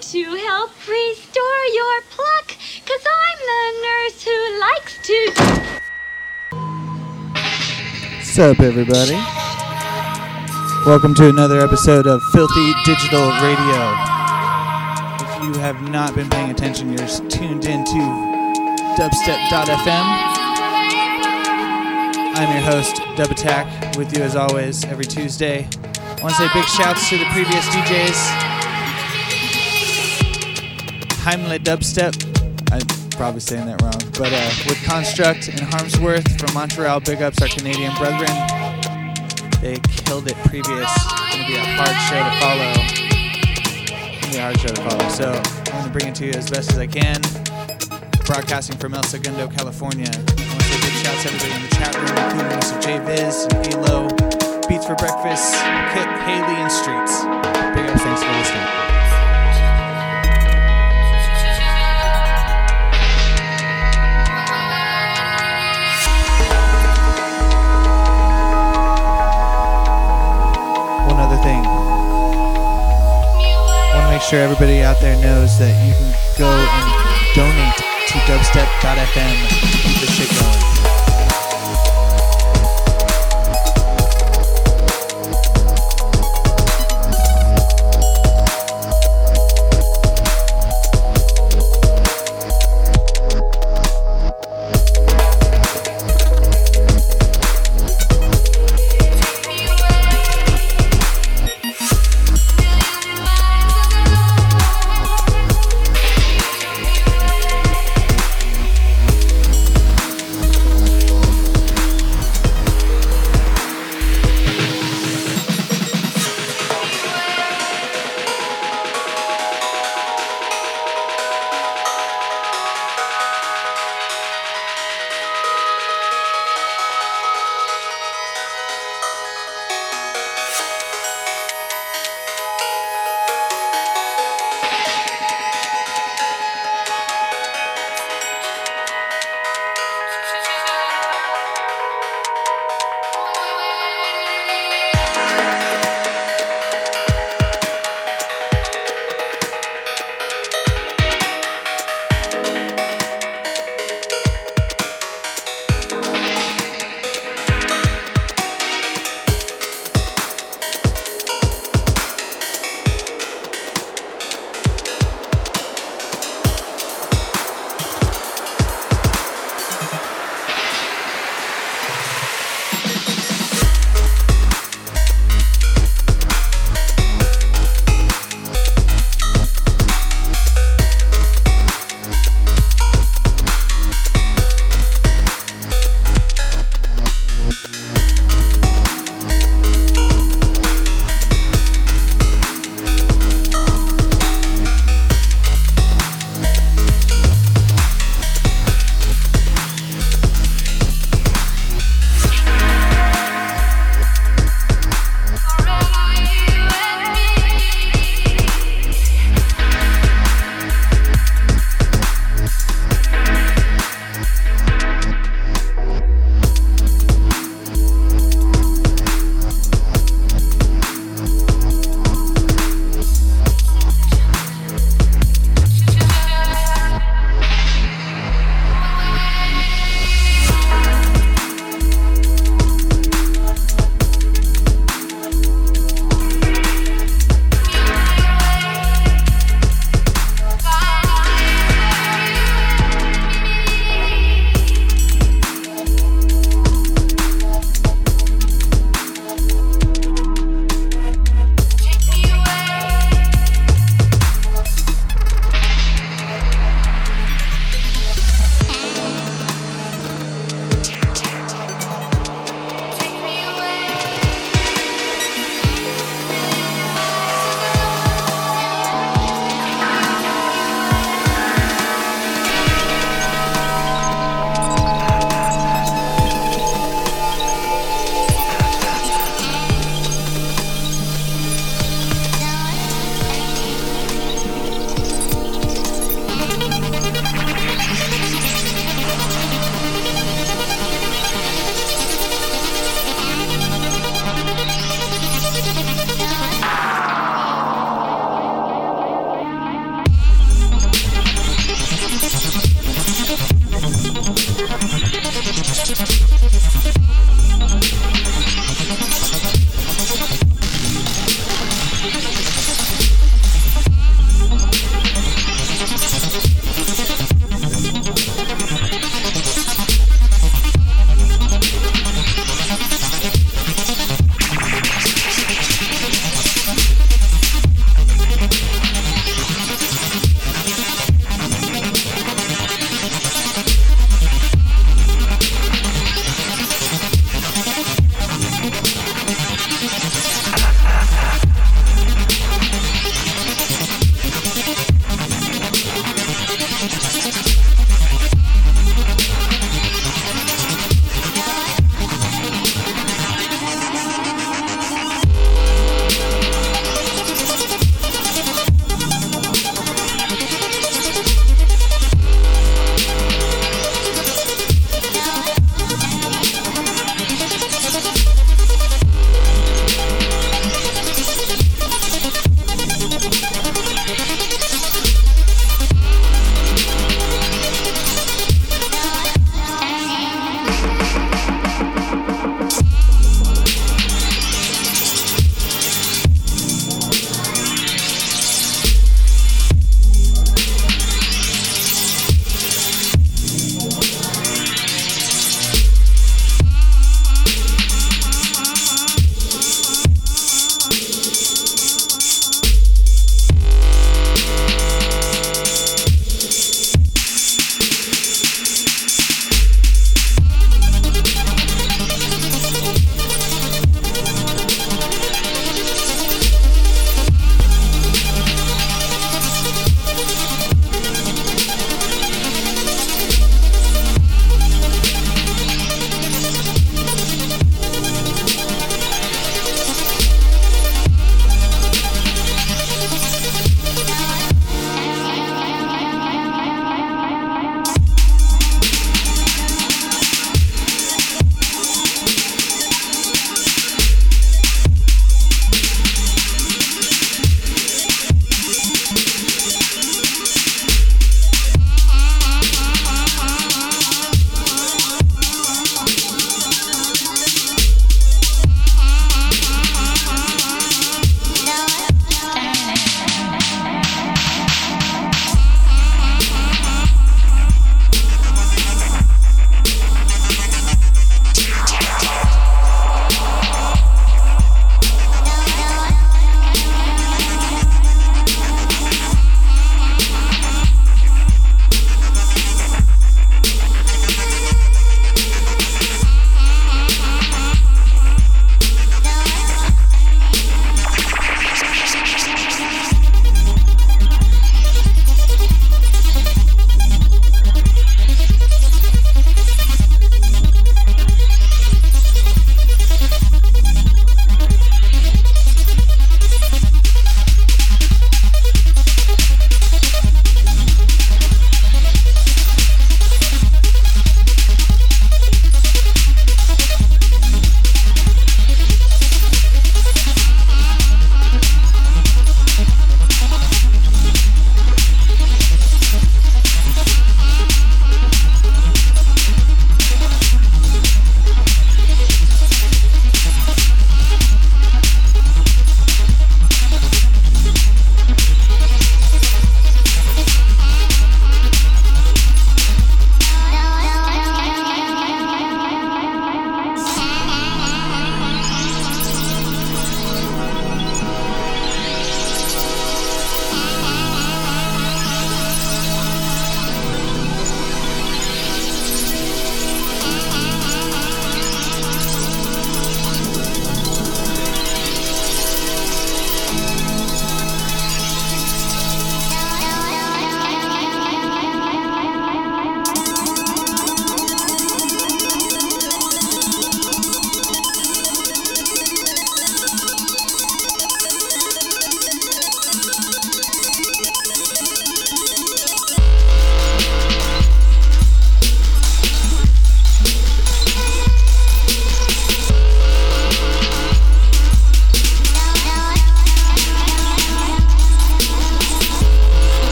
to help restore your pluck, cause I'm the nurse who likes to. What's up, everybody? Welcome to another episode of Filthy Digital Radio. If you have not been paying attention, you're tuned in to dubstep.fm. I'm your host, Dub Attack, with you as always every Tuesday. I want to say big shouts to the previous DJs. Heimle Dubstep. I'm probably saying that wrong, but uh, with Construct and Harmsworth from Montreal, big ups our Canadian brethren. They killed it previous. Gonna be a hard show to follow. It's gonna be a hard show to follow. So I'm gonna bring it to you as best as I can. Broadcasting from El Segundo, California. I want to say big shouts to everybody in the chat room, including Mr. J Viz Halo, Beats for Breakfast, Kit, Haley, and Streets. Big ups, thanks for listening. Sure everybody out there knows that you can go and donate to dubstep.fm. to Keep this shit going.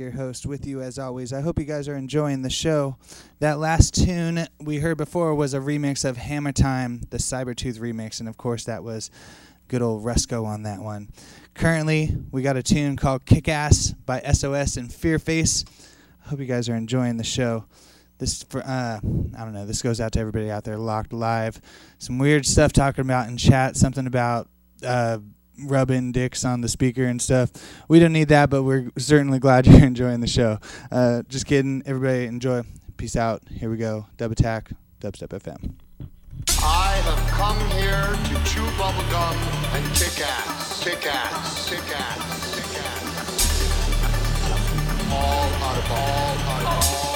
Your host, with you as always. I hope you guys are enjoying the show. That last tune we heard before was a remix of Hammer Time, the Cybertooth remix, and of course that was good old Rusko on that one. Currently, we got a tune called Kick Ass by SOS and Fearface. I hope you guys are enjoying the show. This, for, uh, I don't know, this goes out to everybody out there locked live. Some weird stuff talking about in chat, something about. Uh, rubbing dicks on the speaker and stuff. We don't need that, but we're certainly glad you're enjoying the show. Uh, just kidding. Everybody enjoy. Peace out. Here we go. Dub Attack, Dubstep FM. I have come here to chew bubblegum and kick ass, kick ass, kick ass, kick ass. All out of all out of all.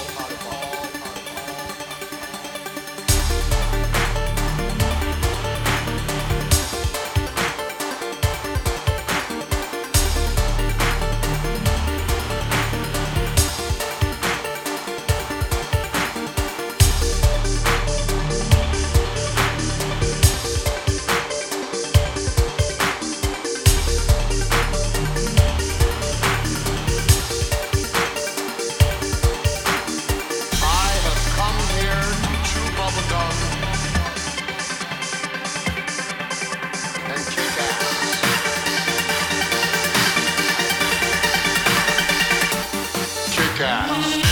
podcast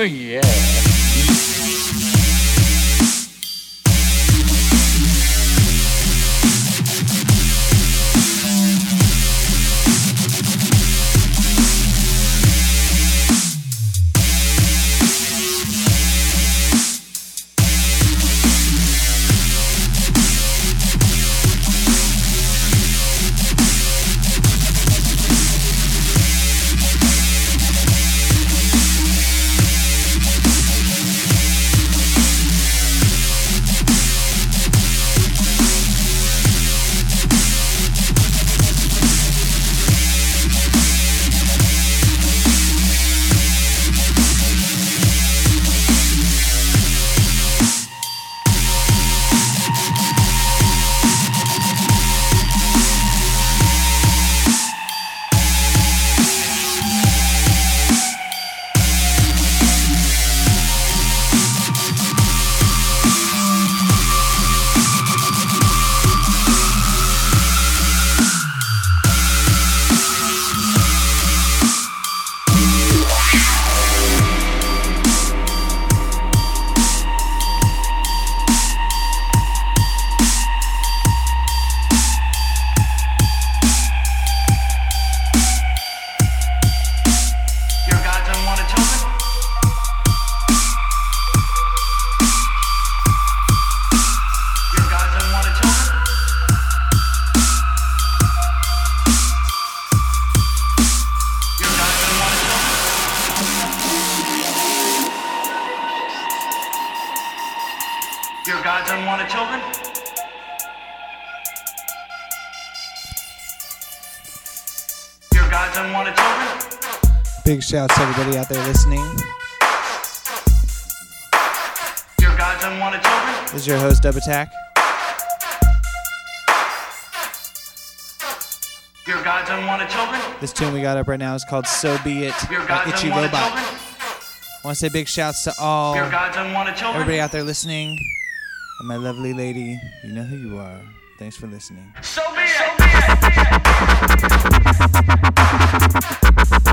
Your Attack. Your God's unwanted children? This tune we got up right now is called So Be It Your by Itchy Robot. children? I want to say big shouts to all Your God's unwanted children? everybody out there listening. And my lovely lady, you know who you are. Thanks for listening. So be it. So be it.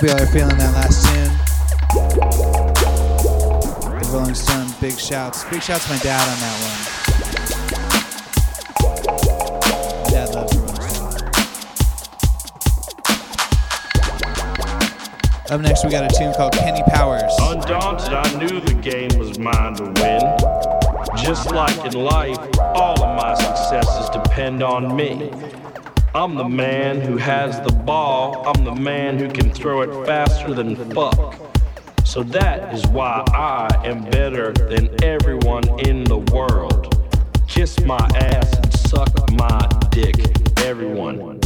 Hope y'all are feeling that last tune. The Rolling Stones, big shouts. Big shouts to my dad on that one. Dad loves Rolling Stones. Up next, we got a tune called Kenny Powers. Undaunted, I knew the game was mine to win. Just like in life, all of my successes depend on me. I'm the man who has the ball, I'm the man who can throw it faster than fuck. So that is why I am better than everyone in the world. Kiss my ass and suck my dick, everyone.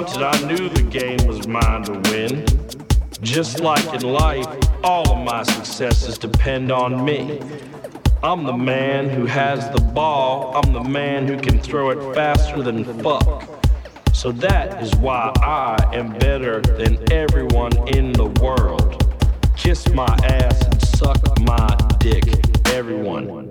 I knew the game was mine to win. Just like in life, all of my successes depend on me. I'm the man who has the ball, I'm the man who can throw it faster than fuck. So that is why I am better than everyone in the world. Kiss my ass and suck my dick, everyone.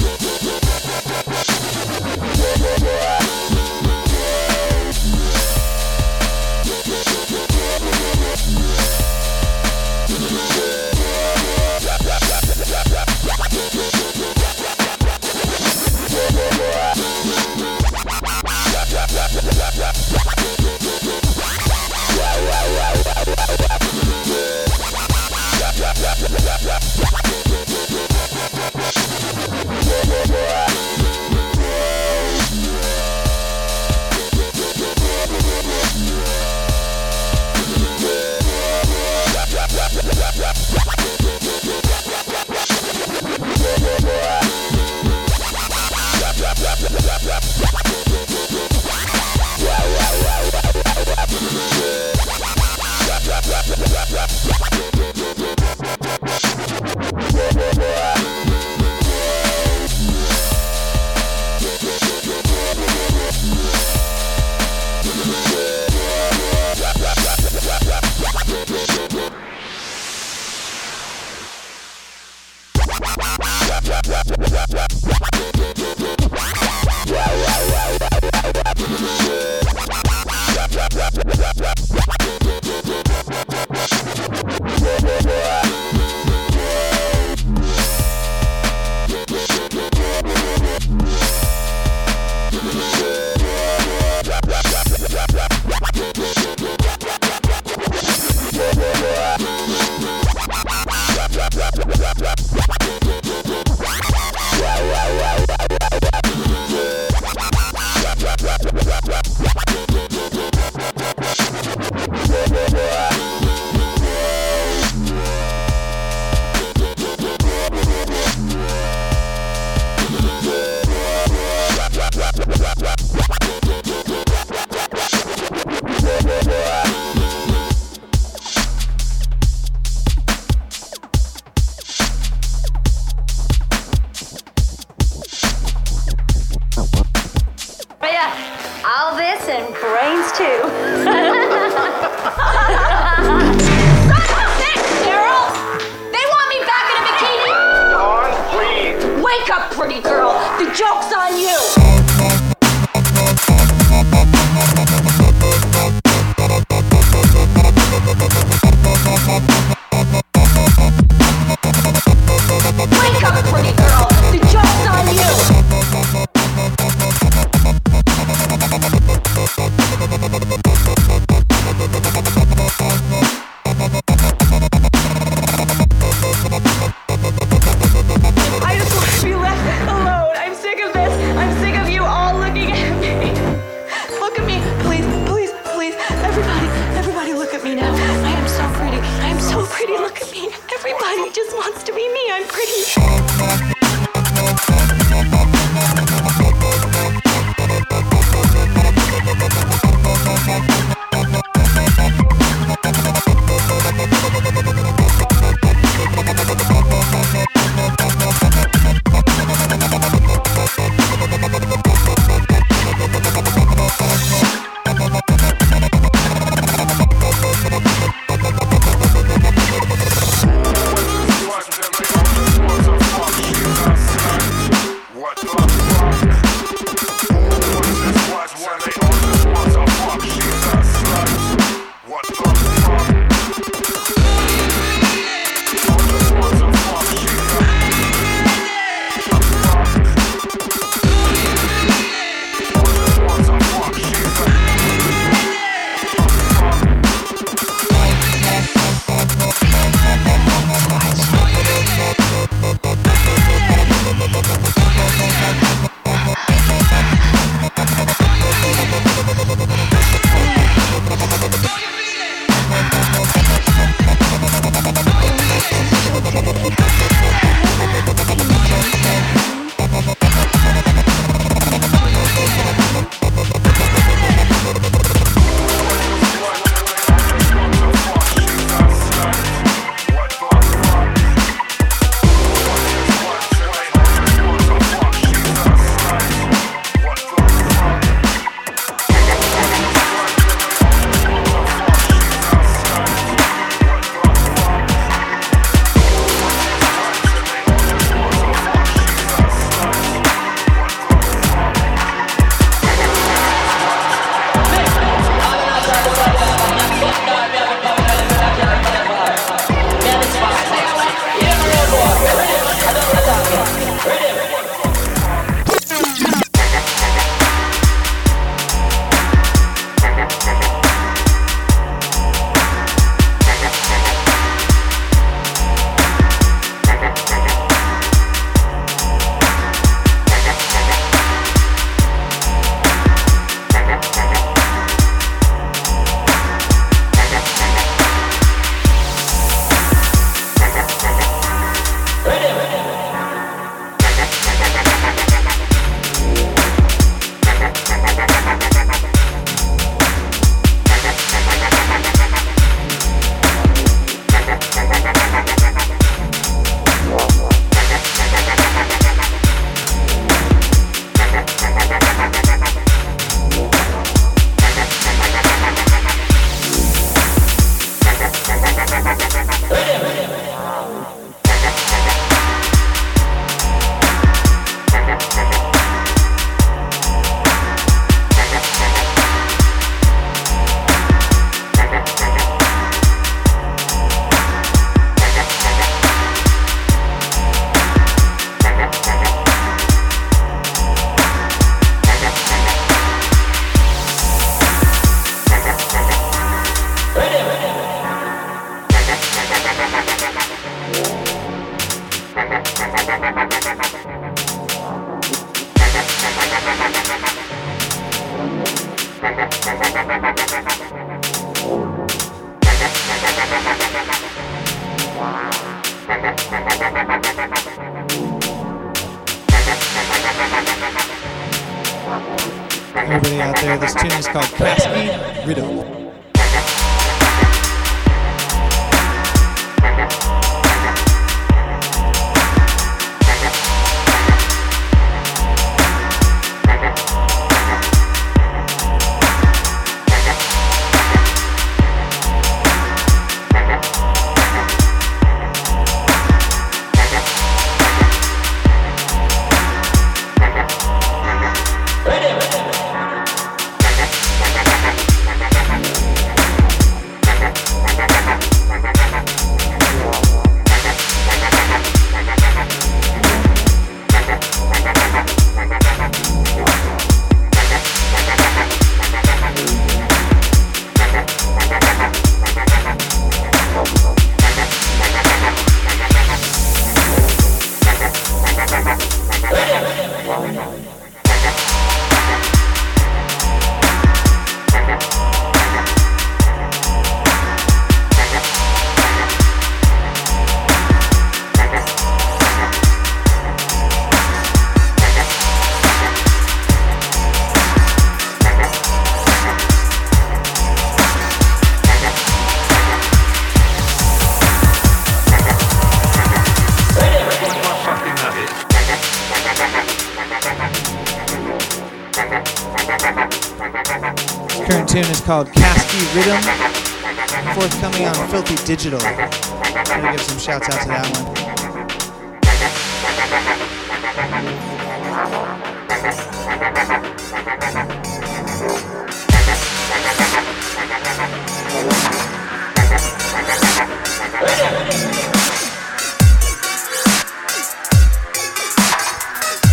Digital. I'm gonna give some shouts out to that one.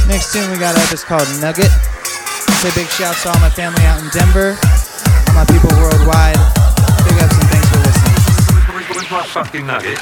Next tune we got up is called Nugget. Say big shouts to all my family out in Denver, all my people worldwide. Here's my fucking nugget.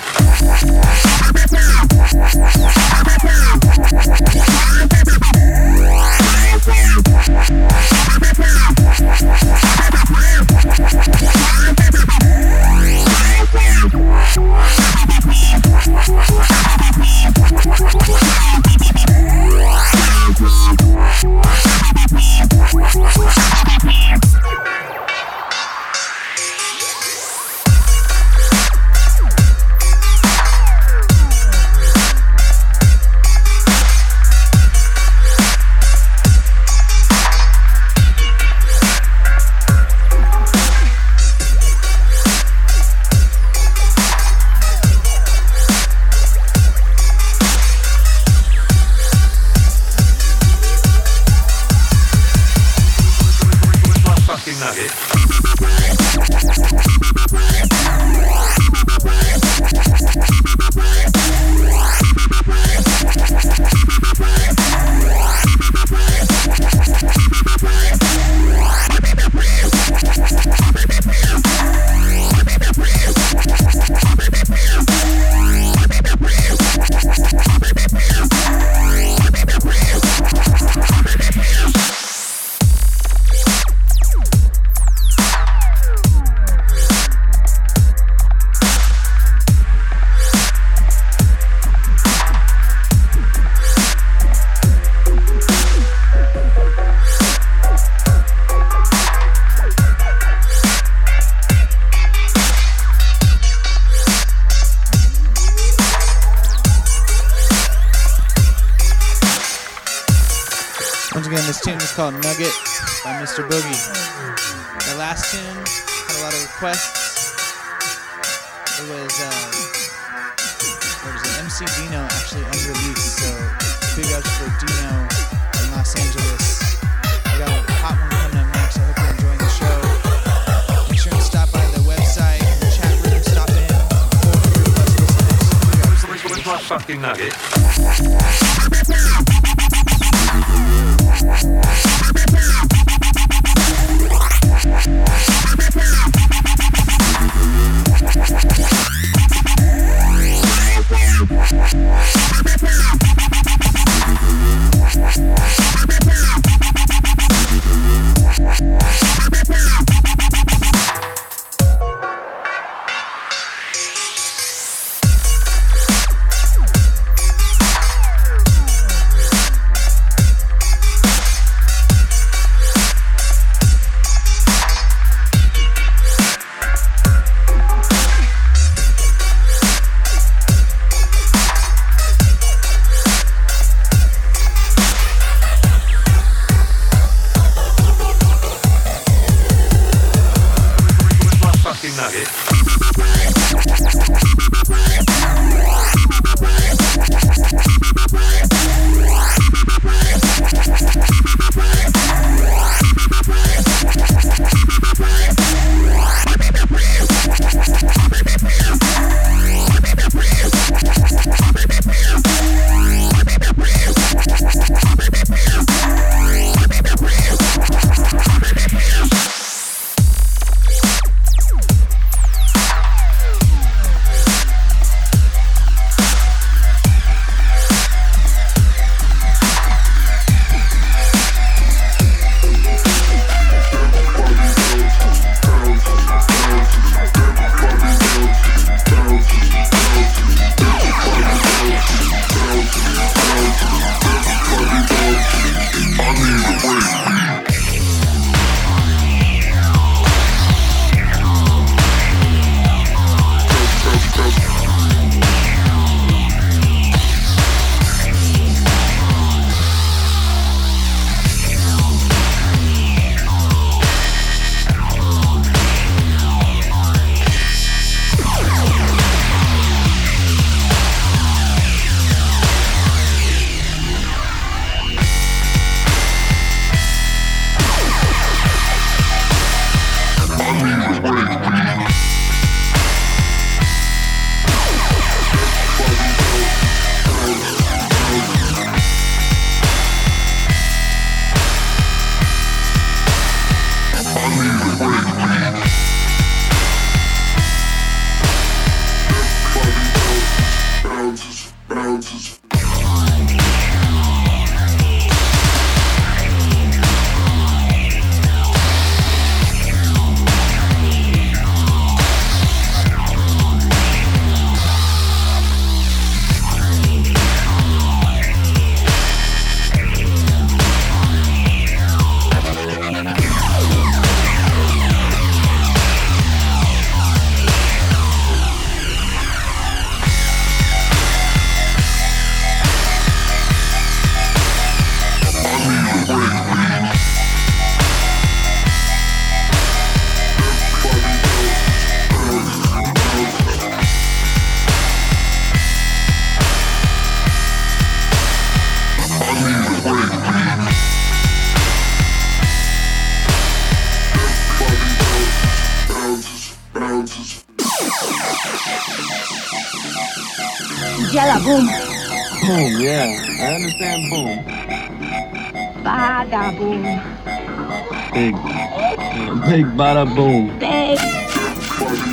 Big bada boom. big,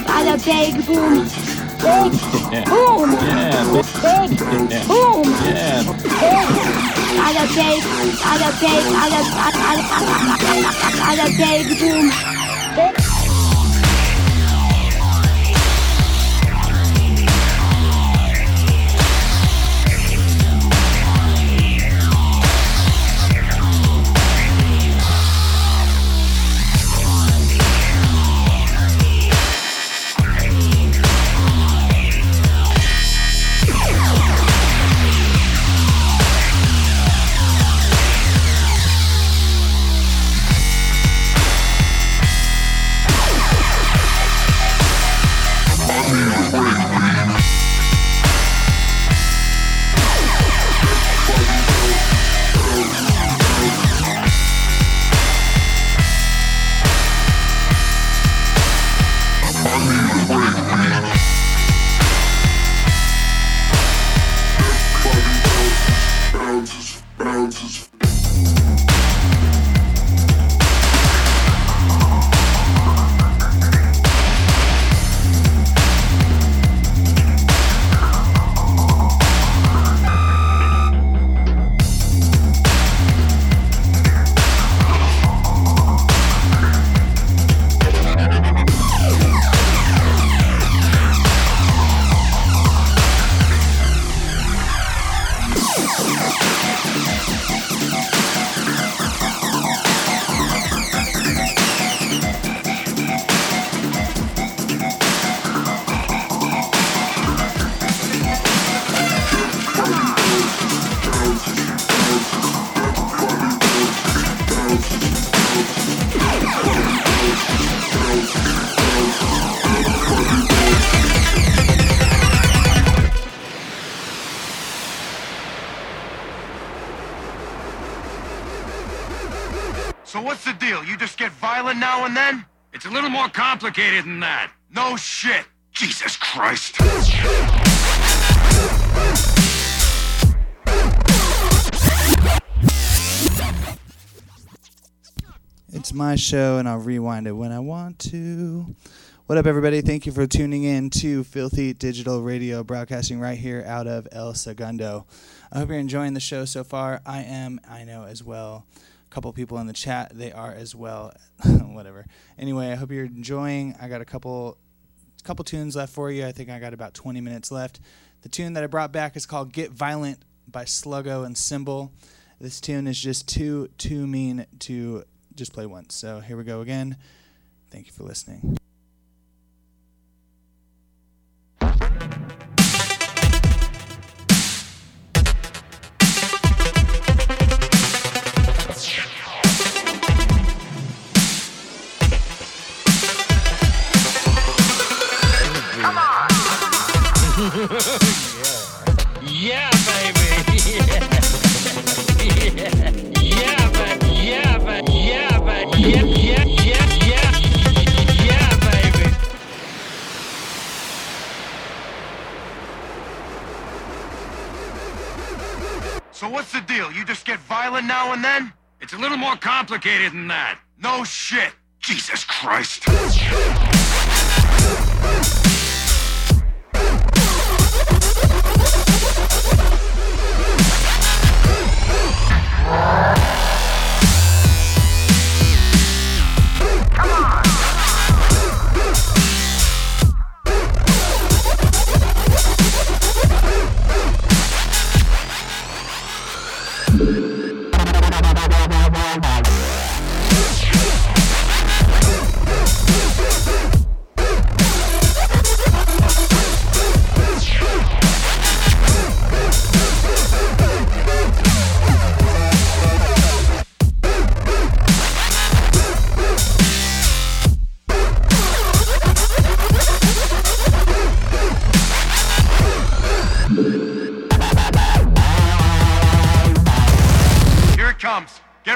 bada big boom, big Yeah. boom, Yeah, big. Yeah. boom, Yeah. big, bada big, bada big, bada bada bada big boom, So what's the deal? You just get violent now and then? It's a little more complicated than that. No shit. Jesus Christ. It's my show, and I'll rewind it when I want to. What up, everybody? Thank you for tuning in to Filthy Digital Radio, broadcasting right here out of El Segundo. I hope you're enjoying the show so far. I am, I know as well. Couple people in the chat, they are as well. Whatever. Anyway, I hope you're enjoying. I got a couple couple tunes left for you. I think I got about 20 minutes left. The tune that I brought back is called Get Violent by Sluggo and Symbol. This tune is just too too mean to just play once. So here we go again. Thank you for listening. yeah. yeah, baby. Yeah. Yeah, but yeah, but yeah, but yeah, yeah, yeah, yeah, yeah, baby. So what's the deal? You just get violent now and then? It's a little more complicated than that. No shit. Jesus Christ. Música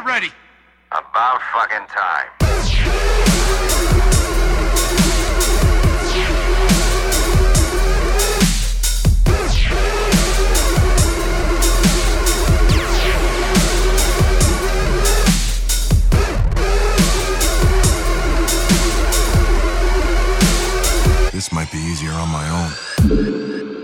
ready. About fucking time. This might be easier on my own.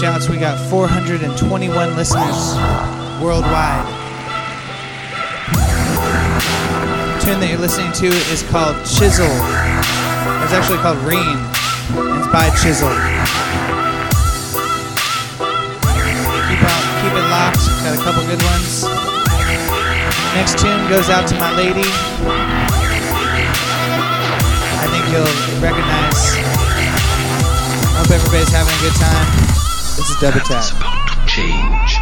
Shouts? We got 421 listeners worldwide. The tune that you're listening to is called Chisel. It's actually called Rain. It's by Chisel. Keep out, keep it locked. Got a couple good ones. Next tune goes out to my lady. I think you'll recognize. Hope everybody's having a good time. This is Dub Attack. Change.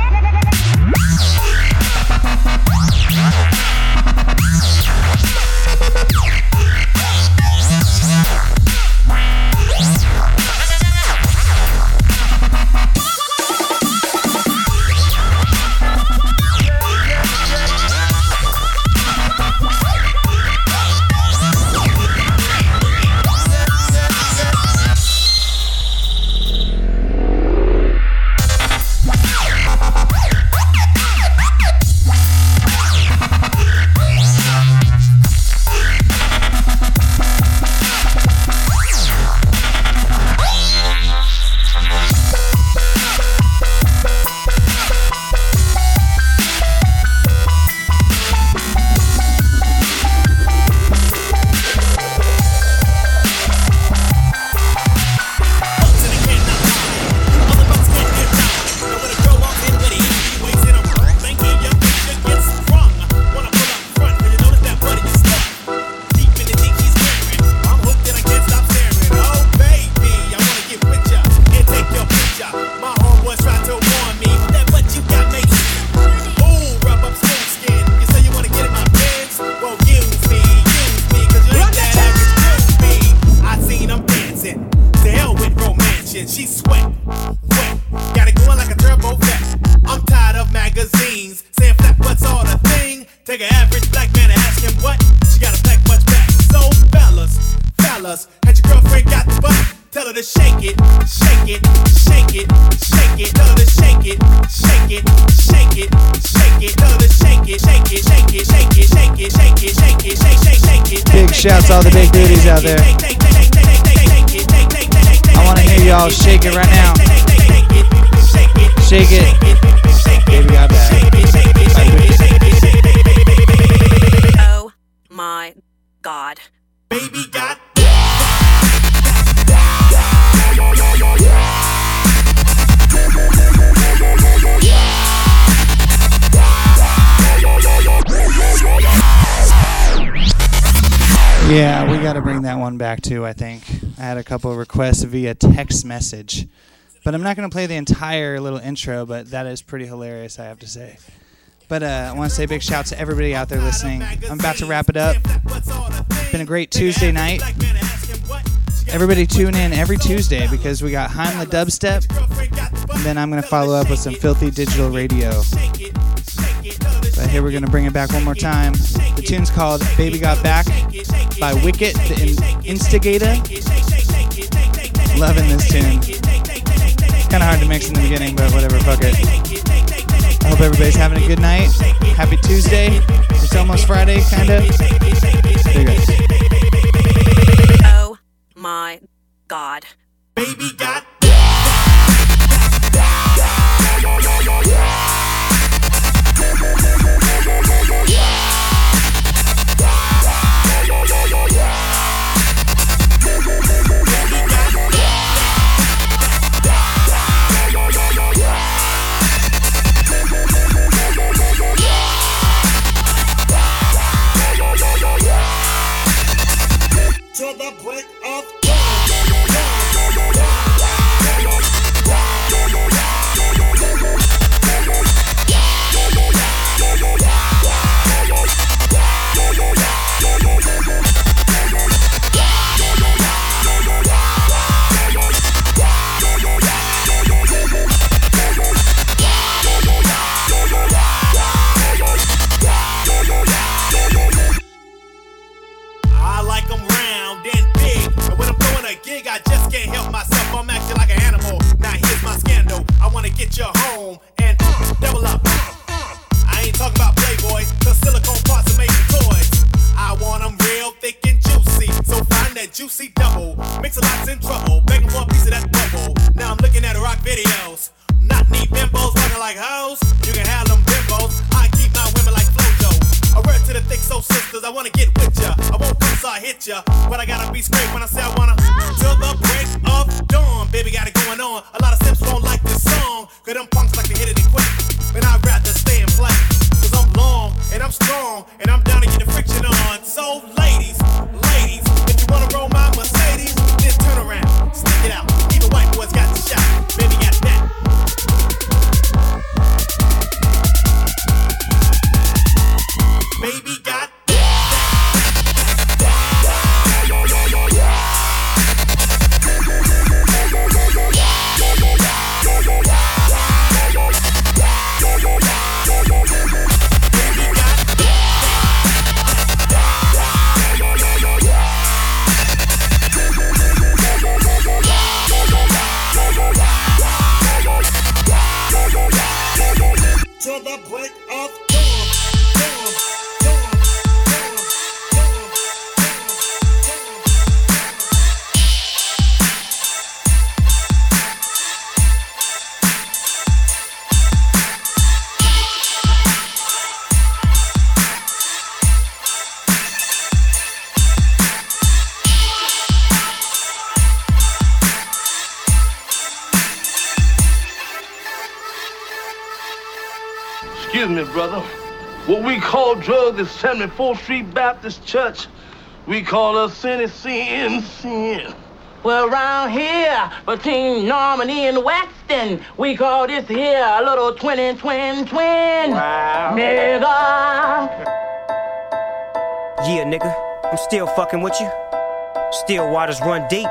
It. Shouts to all the big duties out there. I want to hear y'all shake it right now. Shake it. Baby got back. Oh my god. Baby got Yeah, we got to bring that one back too, I think. I had a couple requests via text message. But I'm not going to play the entire little intro, but that is pretty hilarious, I have to say. But uh, I want to say big shout out to everybody out there listening. I'm about to wrap it up. It's been a great Tuesday night. Everybody tune in every Tuesday because we got Heimla Dubstep. And then I'm going to follow up with some filthy digital radio. But here we're going to bring it back one more time. The tune's called Baby Got Back by Wicket, the in- Instigator. Loving this tune. Kind of hard to mix in the beginning, but whatever, fuck it. I hope everybody's having a good night. Happy Tuesday. It's almost Friday, kind of. See you guys. Oh my god. Baby got wanna get you home and uh, double up. I ain't talking about Playboy, cause silicone parts are made toys. I want them real thick and juicy. So find that juicy double. Mix a lot's in trouble. Begging for a piece of that bubble. Now I'm looking at rock videos. Not neat bimbos looking like hoes. You can have them bimbos. I keep my women like Flojo. A word to the thick soul sisters, I wanna get with ya. I won't come so I hit ya, but I gotta be straight when I say I wanna. Till the break going on. A lot of simps won't like this song, cause them punks like to hit it quit. But I'd rather stay and play, cause I'm long and I'm strong, and I'm down to get the friction on. So, Excuse me, brother. What we call drugs is 74th Street Baptist Church. We call us sin sin sin. Well, around here, between Normandie and Western, we call this here a little twin and twin twin. Wow. Nigga. Yeah, nigga, I'm still fucking with you. Still waters run deep.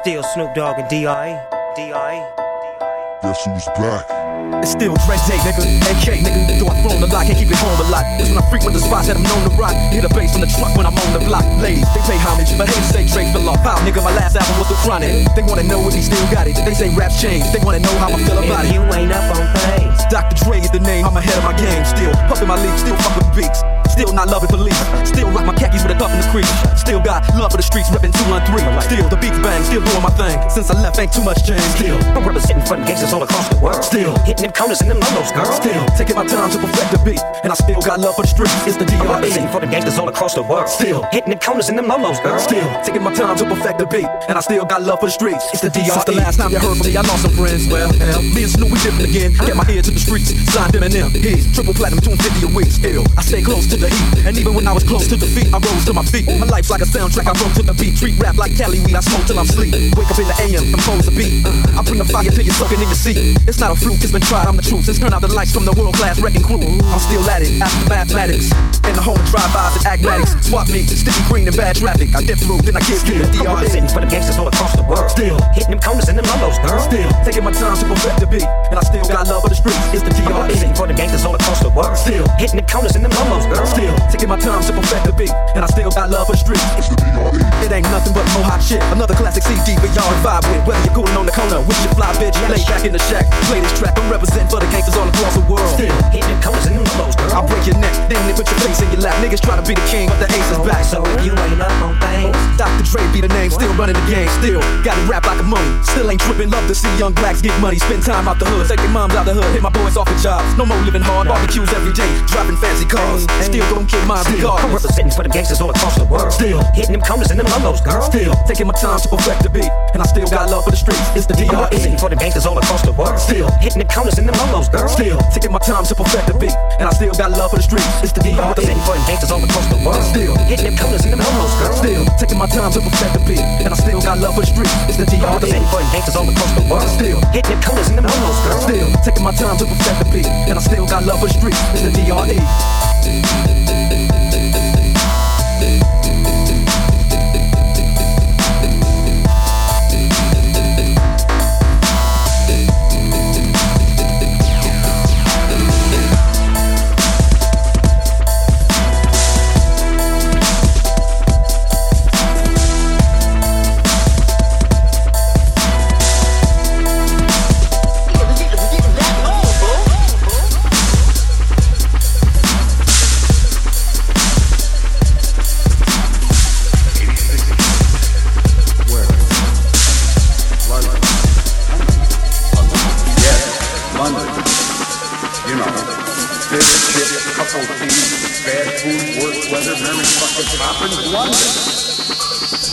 Still Snoop Dogg and D.R.E. D.R.E. Guess who's back? It's still Dre Day, nigga. AK, nigga. Though I flown a lot, can't keep it home a lot. It's when I frequent the spots that I'm known to rock. Hit a bass on the truck when I'm on the block. Ladies, they pay homage, but haters say Dre fell off. How, nigga, my last album was the chronic. They wanna know if he still got it. They say raps change. They wanna know how I feel about If it. you ain't up on things, Dr. Dre is the name. I'm ahead of my game. Still puffin' my leaf, still fuckin' beats. Still not loving police. Still rock my khakis with a cup in the crease. Still got love for the streets, reppin' 213. Still the beats bang, still doing my thing. Since I left, ain't too much change. Still, I'm representing front gangsters all across the world. Still hitting them corners and them lolos, girl. Still taking my time to perfect the beat, and I still got love for the streets. It's the I'm DRE. representing for the gangsters all across the world. Still hitting them corners and them lolos, girl. Still taking my time to perfect the beat, and I still got love for the streets. It's the DRE. Since the last time you heard from me, I lost some friends. Well, hell, me and Snoop we different again. Get my ear to the streets, signed Eminem. His triple platinum, 250 a week. Still, I stay close to the and even when I was close to defeat, I rose to my feet. My life's like a soundtrack, I wrote to the beat. Treat rap like Cali weed, I smoke till I'm sleep. Wake up in the AM, compose a beat. I bring the fire till you're in your seat. It's not a fluke, it's been tried, I'm the truth. Since turn out the lights from the world class wrecking crew. I'm still at it, after mathematics. In the home of drive-bys and agmatics. Swap meets, sticky green and bad traffic. I dip through, then I get Still. I'm representing for the gangsters all across the world. Still hitting them corners and them lolos, girl. Still taking my time to perfect the beat, and I still got love for the streets. It's the DRE. for the gangsters all across the world. Still hitting the corners and them lolos, girl. Still taking my time to perfect the beat, and I still got love for the streets. It ain't nothing but more hot shit. Another classic CD for y'all to vibe with. Whether you're cooling on the corner with your fly bitch, lay back in the shack, play this track. I'm representing for the gangsters all across the world. Still hitting the corners and them lows, girl. I'll break your neck, then they put your face in your lap. Niggas try to be the king, but the ace is back. So if you ain't up on things, Dr. Dre be the name, still running the game, still got it rap like a money. Still ain't tripping, love to see young blacks get money, spend time out the hood, take their moms out the hood, hit my boys off the jobs. No more living hard, barbecues every day, driving fancy cars. Still gon' get mine regardless. I'm representing for the gangsters all across the world. Still hitting them corners and them lolos, girl. Still taking my time to perfect the beat, and I still got love for the streets. It's the I'm representing for the gangsters all across the world. Still hitting them corners and them lolos, girl. Still taking my time to perfect the beat, and I still got love for the streets. It's the I'm representing for the gangsters all across the world. Still hitting them corners and them lolos, girl. Still taking my time to perfect the beat, and I still got love for the streets. It's the I'm representing for the gangsters all across the world. Still hitting them corners and them lolos, girl. Still taking my time to perfect the beat, and I still got love for the streets. It's the DRE.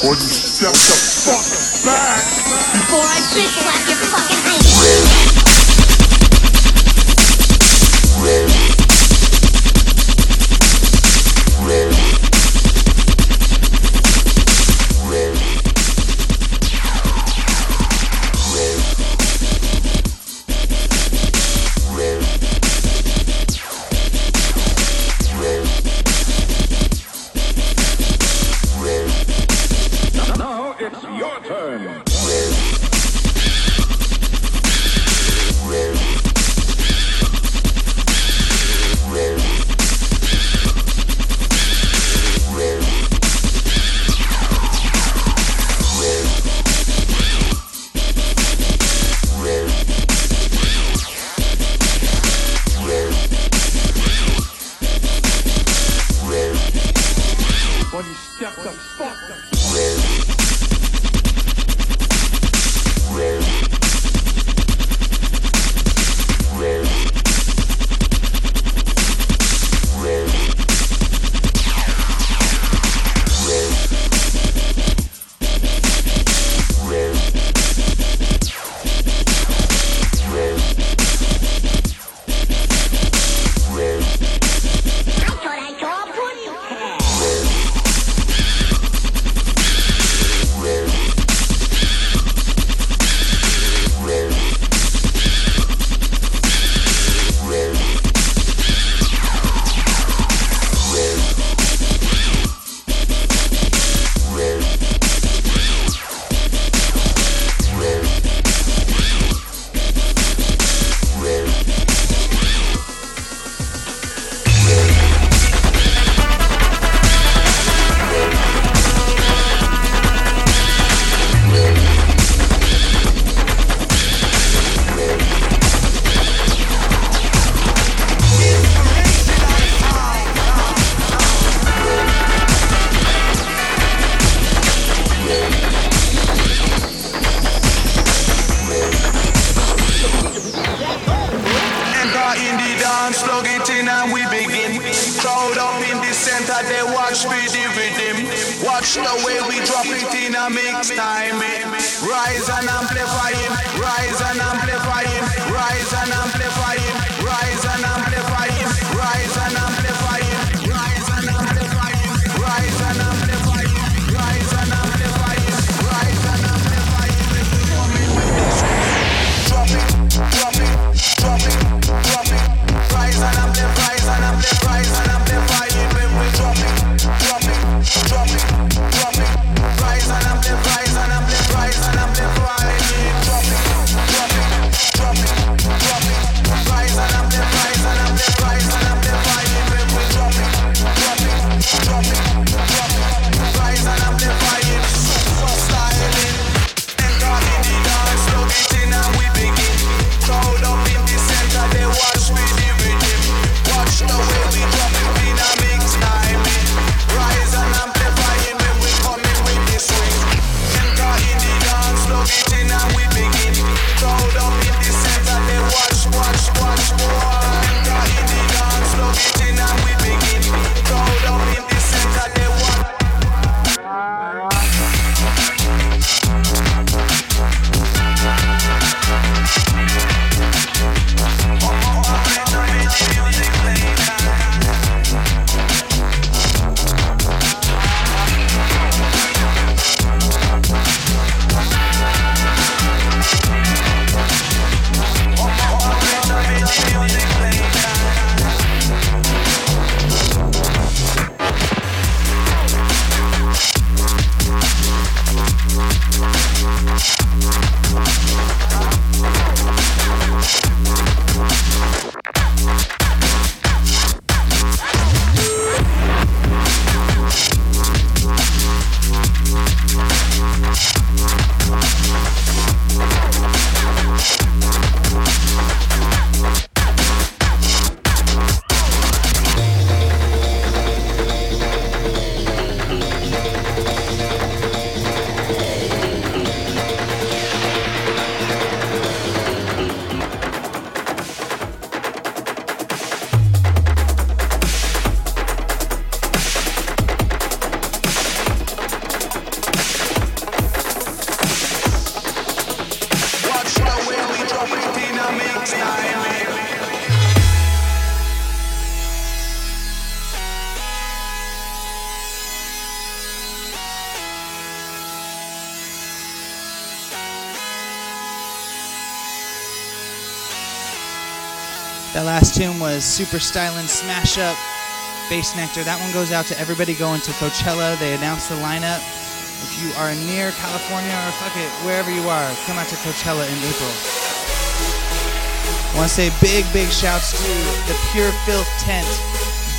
Or you step the fuck back Before I bitch slap your fucking ankle. Was Super Stylin' Smash Up Bassnectar. That one goes out to everybody going to Coachella. They announced the lineup. If you are near California or fuck it, wherever you are, come out to Coachella in April. I want to say big, big shouts to the Pure Filth tent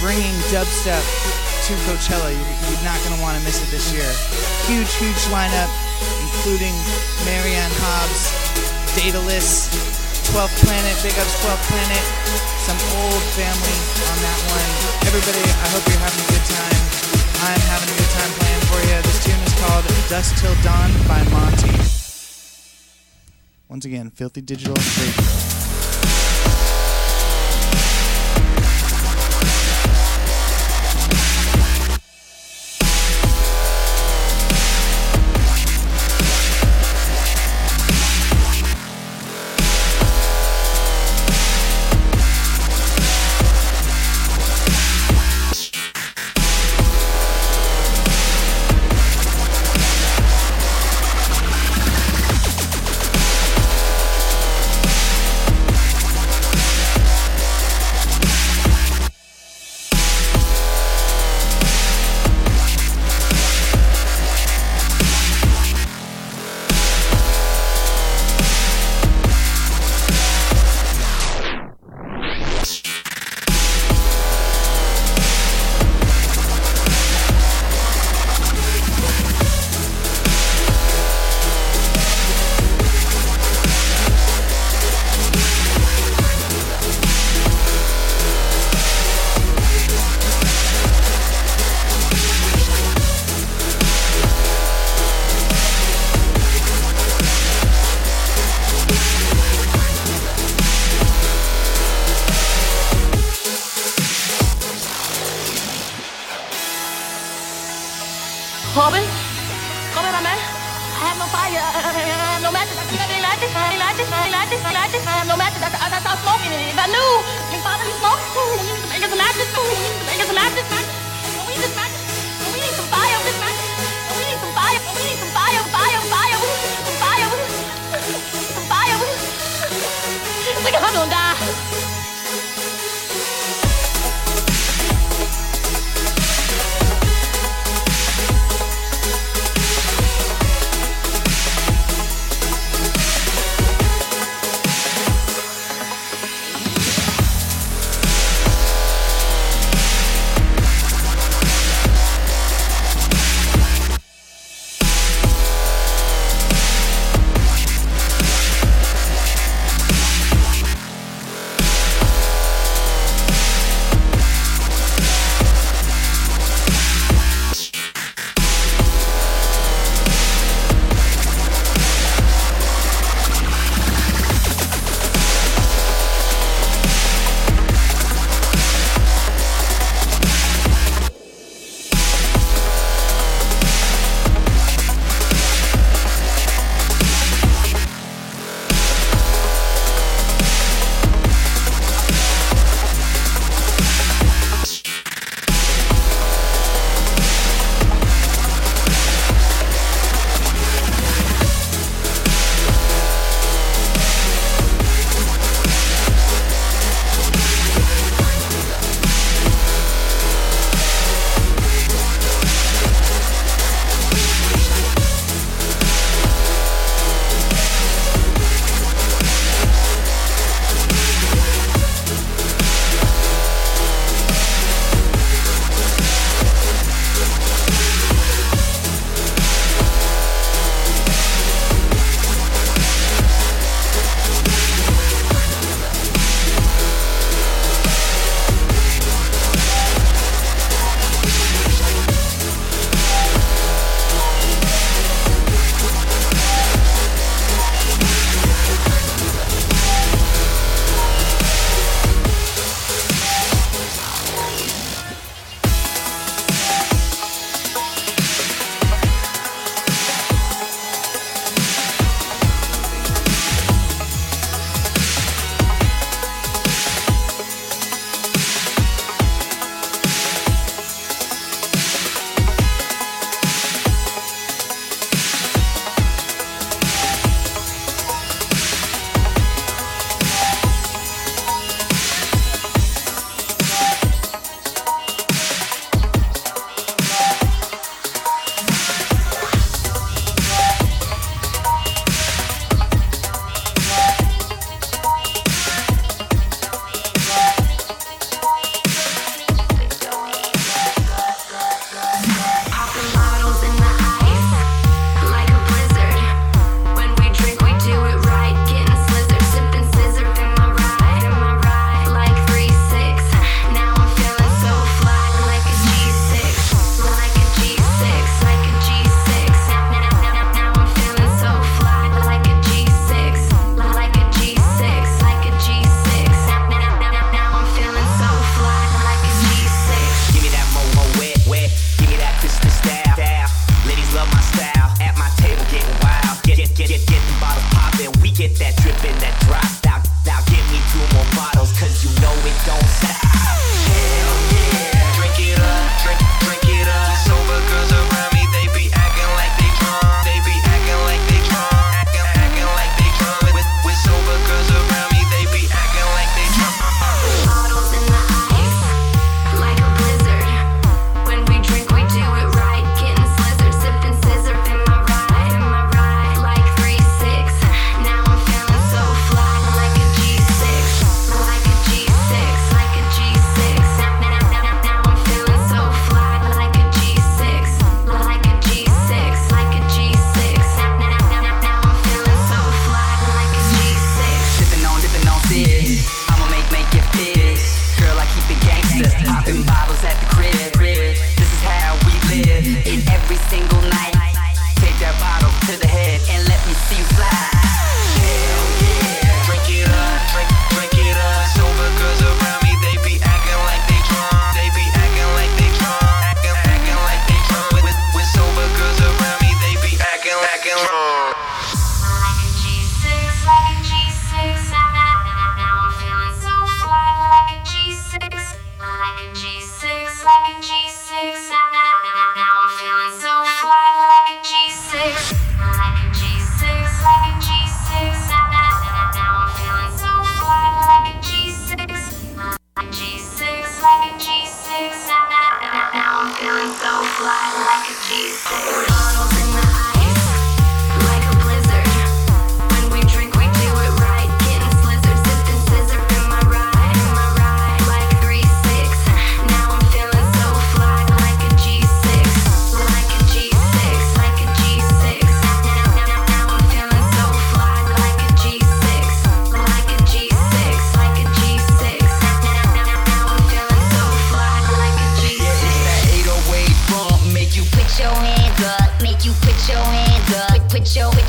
bringing dubstep to Coachella. You're, not going to want to miss it this year. Huge, huge lineup, including Mary Anne Hobbs, Daedalus, 12th Planet, big ups 12th Planet, some old family on that one. Everybody, I hope you're having a good time. I'm having a good time playing for you. This tune is called Dust Till Dawn by Monty. Once again, Filthy Digital Radio.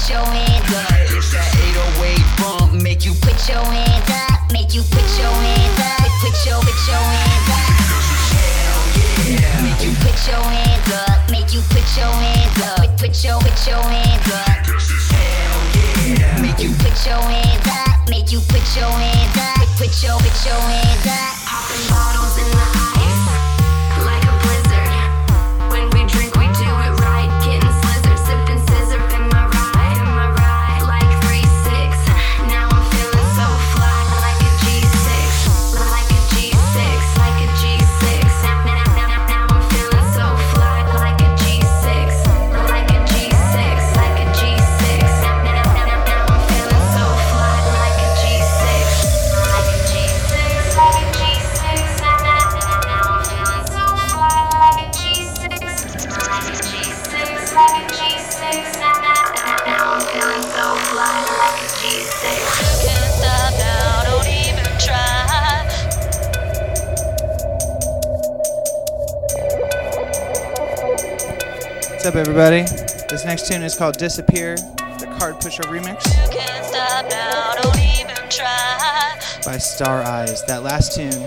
put your hands up. It's that 808 bump, make you put your hands up, make you put your hands up, put your put your hands up. Hell yeah. Make you put your hands up, make you put your hands up, put your put your hands up. Hell yeah. Make you put your hands up, make you put your hands up, put your put your hands up. Popping bottles in the up, everybody? This next tune is called Disappear, the Cardopusher remix. Now, by Star Eyes. That last tune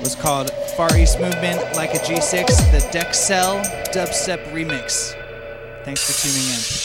was called Far East Movement Like a G6, the Dexel Dubstep remix. Thanks for tuning in.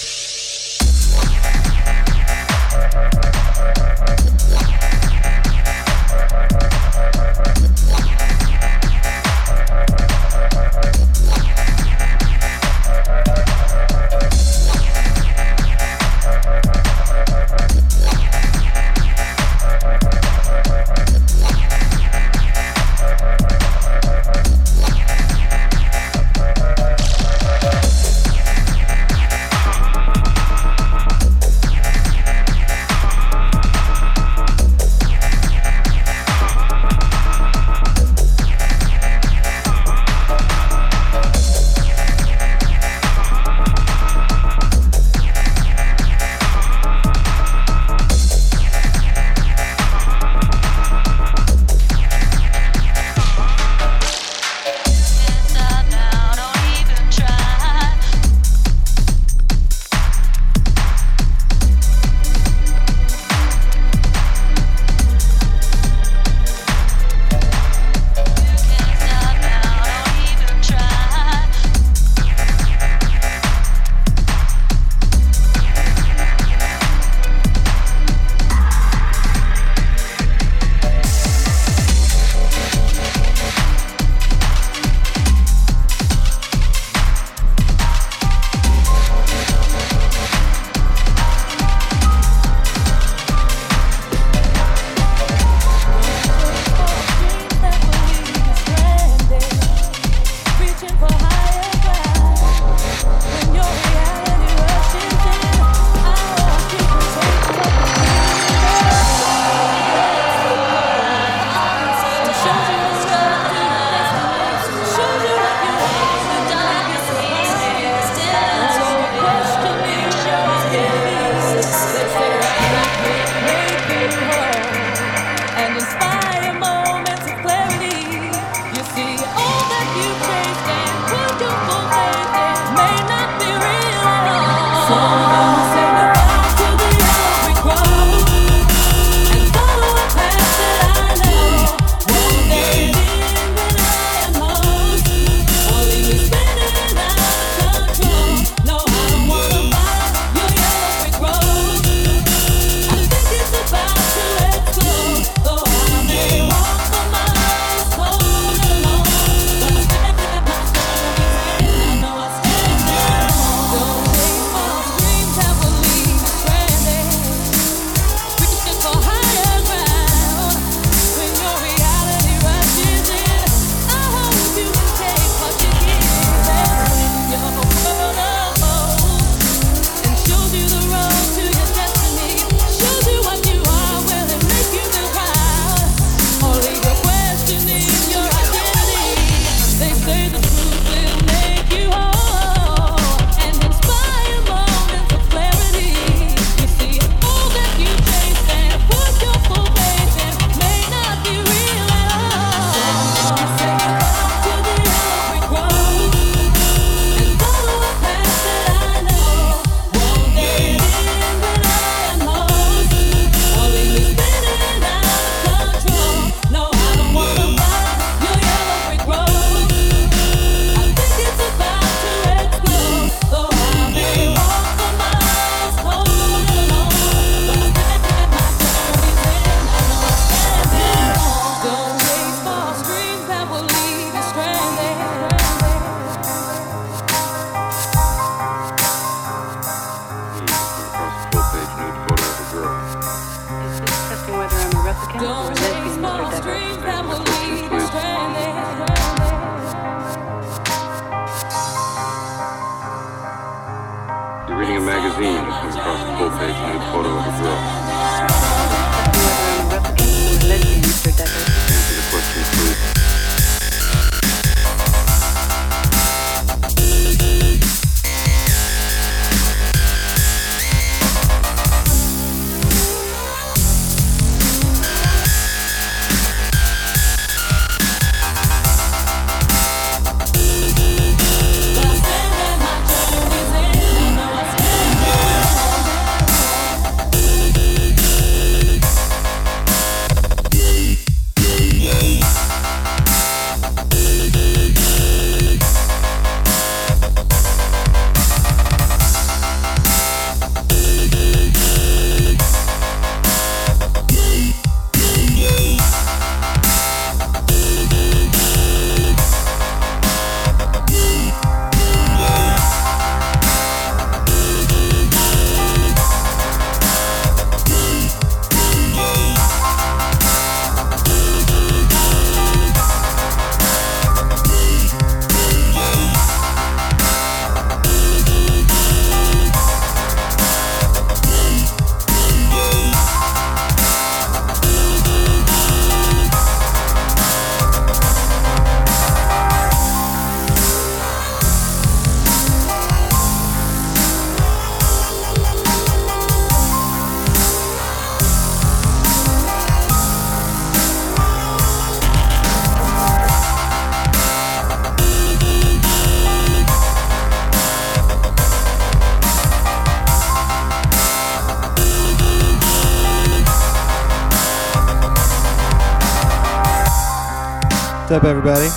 What's up, everybody?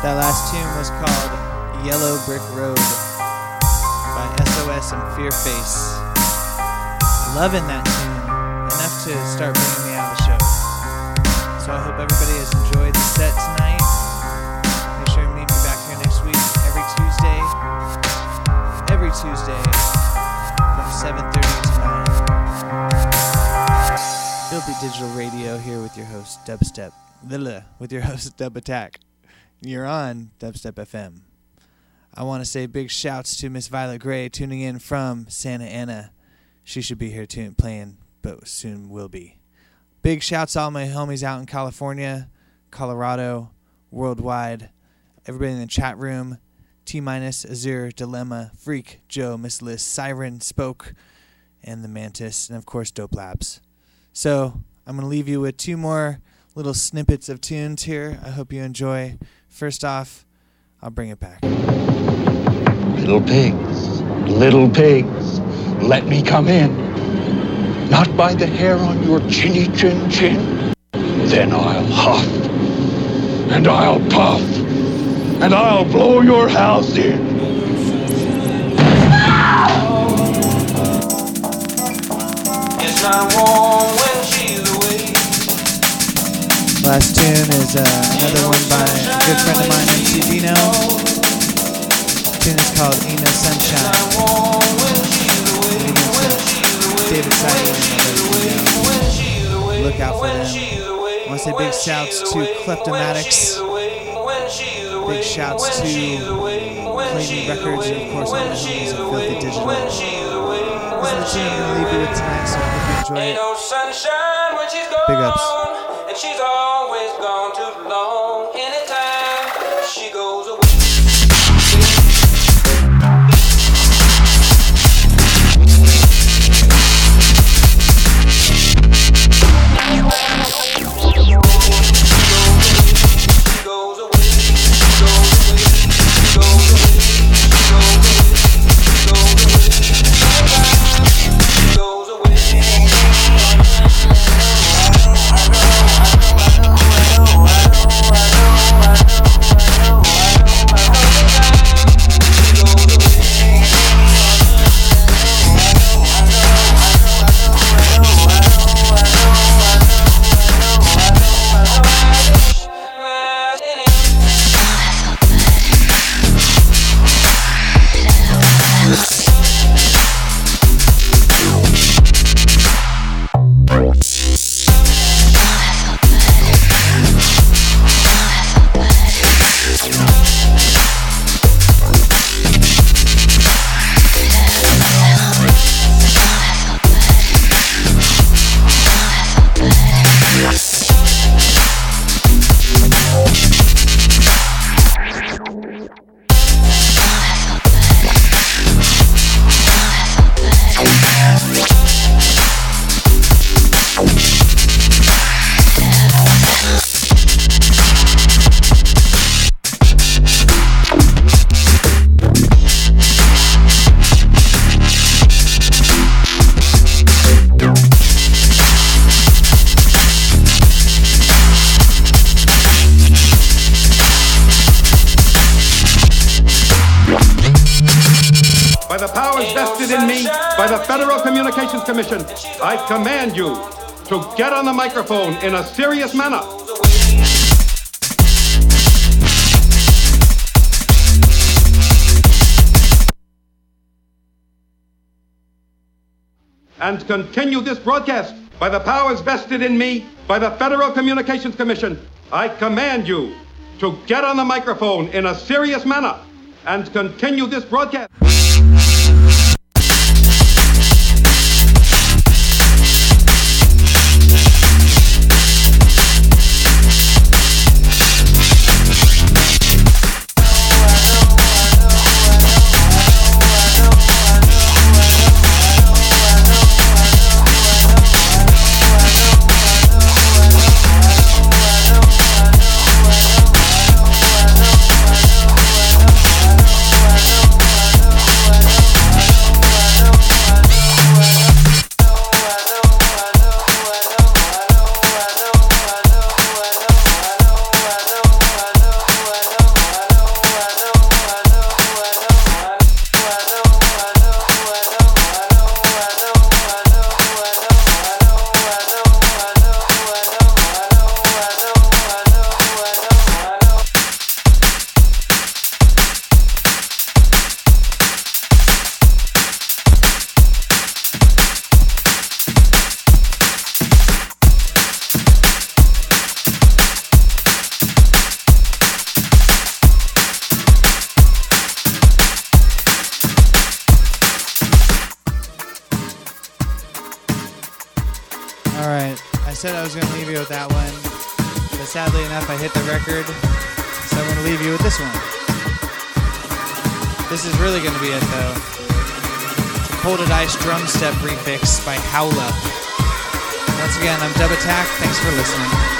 That last tune was called Yellow Brick Road by SOS and Fearface. Loving that with your host, Dub Attack. You're on Dubstep FM. I want to say big shouts to Miss Violet Gray tuning in from Santa Ana. She should be here too, playing, but soon will be. Big shouts to all my homies out in California, Colorado, worldwide. Everybody in the chat room. T minus, Azure, Dilemma, Freak, Joe, Miss Liz, Siren, Spoke, and the Mantis, and of course Dope Labs. So I'm gonna leave you with two more little snippets of tunes here. I hope you enjoy. First off, I'll bring it back. Little pigs, little pigs, let me come in. Not by the hair on your chinny chin chin. Then I'll huff, and I'll puff, and I'll blow your house in. It's not warm when she's away. Last tune is uh, another one by a good friend of mine, MC Dino. tune is called Ain't No Sunshine. David Said and others. Look out for them. I want to say big shouts to Kleptomatics. Big shouts to Me Records and of course all my homies at Filthy Digital. This is the tune I'm going to leave you with tonight, so I hope you enjoy it. no sunshine when she's gone. Big ups. She's always gone too microphone in a serious manner. And continue this broadcast by the powers vested in me by the Federal Communications Commission. I command you to get on the microphone in a serious manner and continue this broadcast. By Howla. Once again, I'm Dub Attack. Thanks for listening.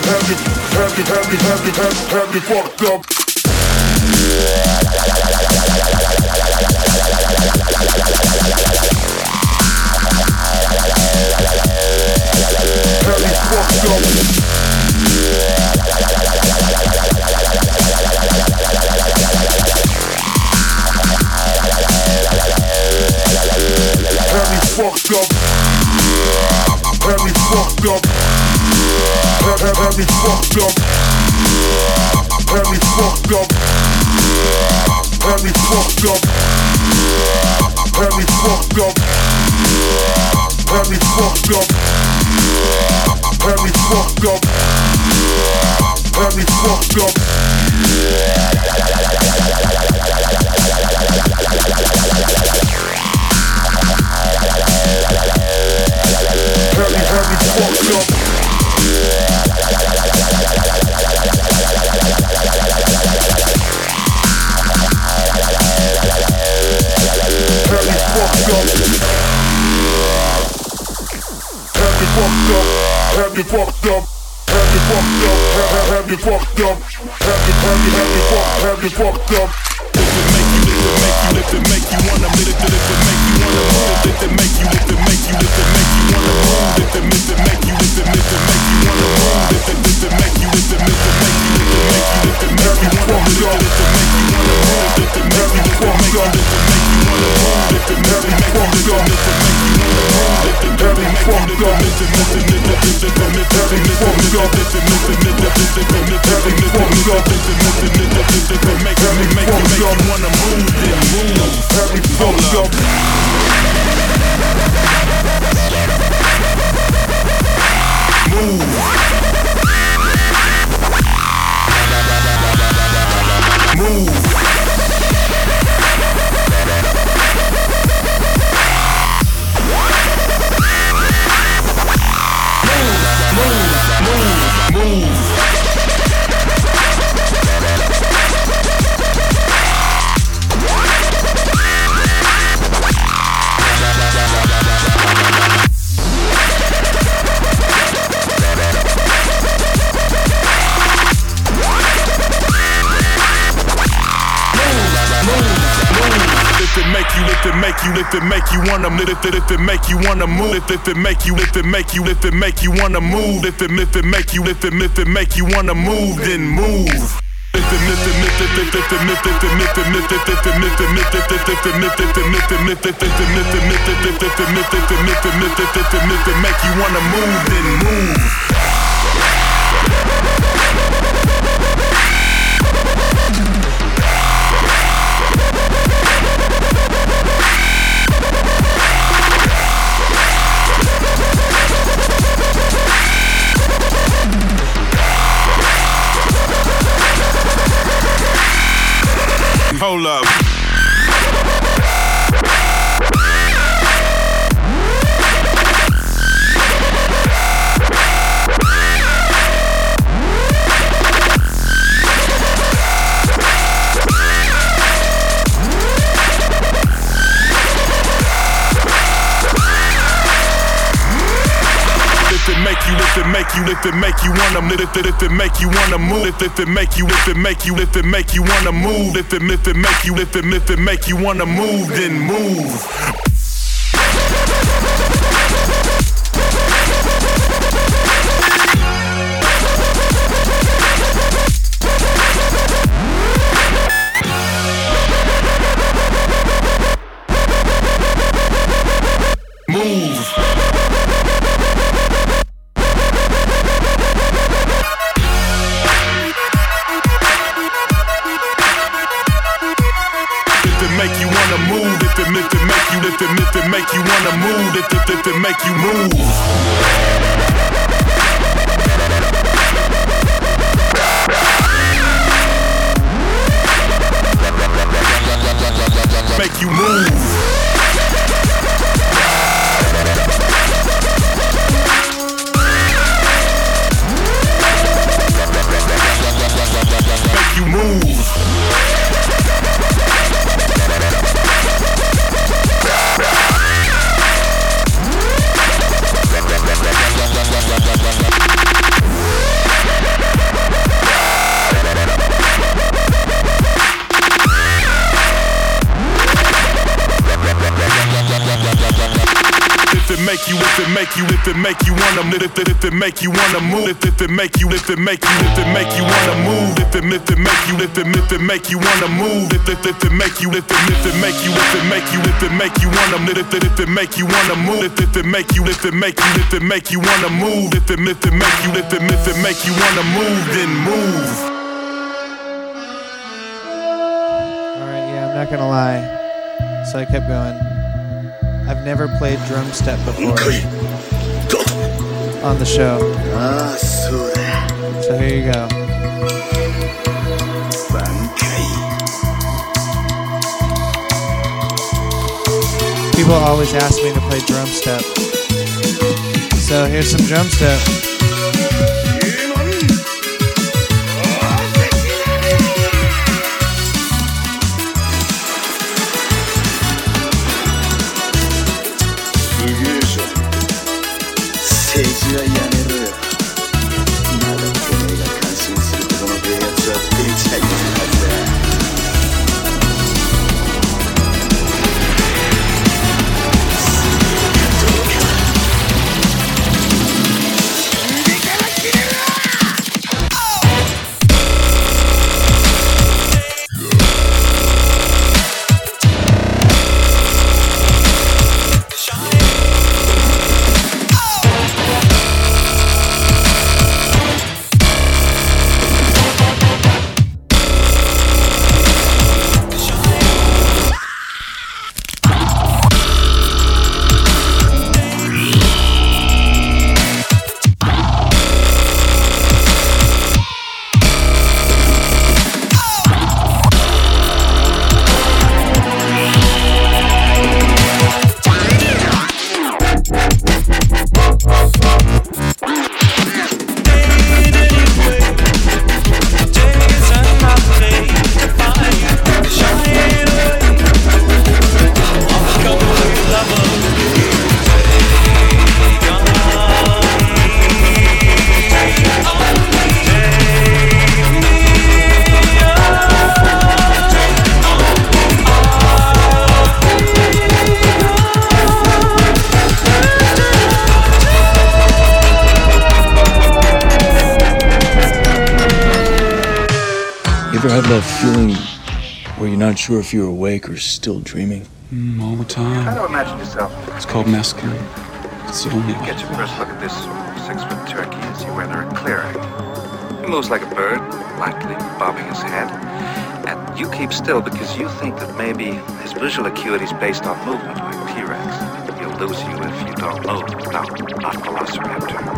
Happy, happy, happy, happy, happy, happy, happy, up. fucked up. If it make you wanna, move, if it, make you if it make you wanna move, if, if it make you, if it make you, if it make you wanna move, if it, if it make you, if it, if it make you wanna move, then move. If it, if it, if it, you, if it make you wanna, if it, if it make you wanna move, if, if it make you, if it make you, if it make you wanna move, if it, if it make you, if it, if it make you wanna move, then move. Move. You wanna, if it, if it make you wanna move, if, if it make you, if it make you, if it make you wanna move, if it, if it make you, if it, if it make you wanna move, if it, if it make you, if it, if it make you, if it make you, if it make you wanna, if it, if it make you wanna move, if, if it make you, if it make you, if it make you wanna move, if it, if it make you, if it, if it make you wanna move, then move. All right, yeah, I'm not gonna lie. So I kept going. I've never played drum step before on the show. So here you go. People always ask me to play drum step. So here's some drum step. If you're awake or still dreaming? Mm, all the time. Try to imagine yourself. It's called mescaline. It's the only Get your first look at this six-foot turkey as you enter a clearing. He moves like a bird, lightly bobbing his head. And you keep still because you think that maybe his visual acuity is based on movement like T-Rex. He'll lose you if you don't move. No, not Velociraptor.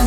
To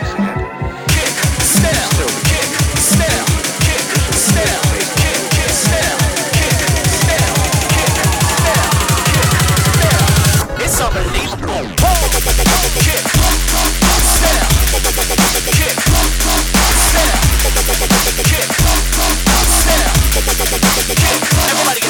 Kick. Snare. Kick. Everybody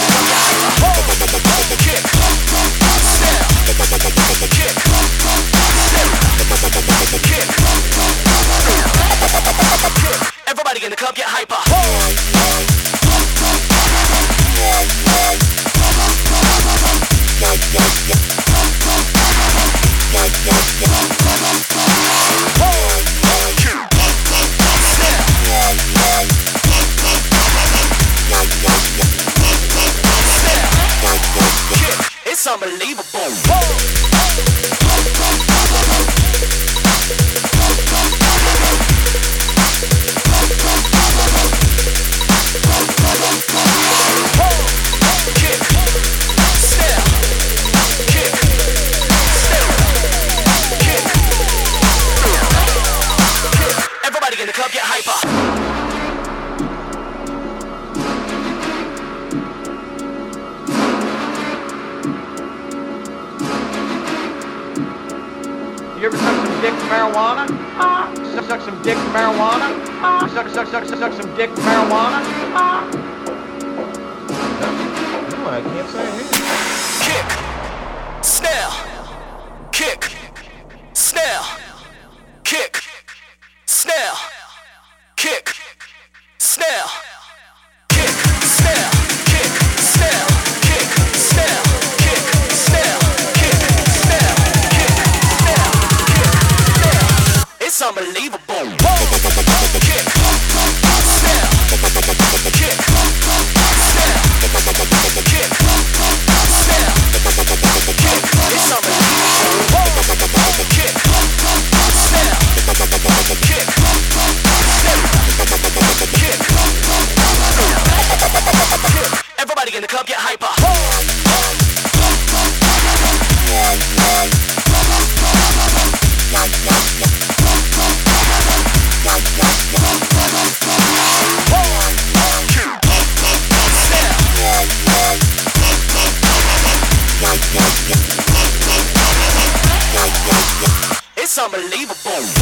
Oh.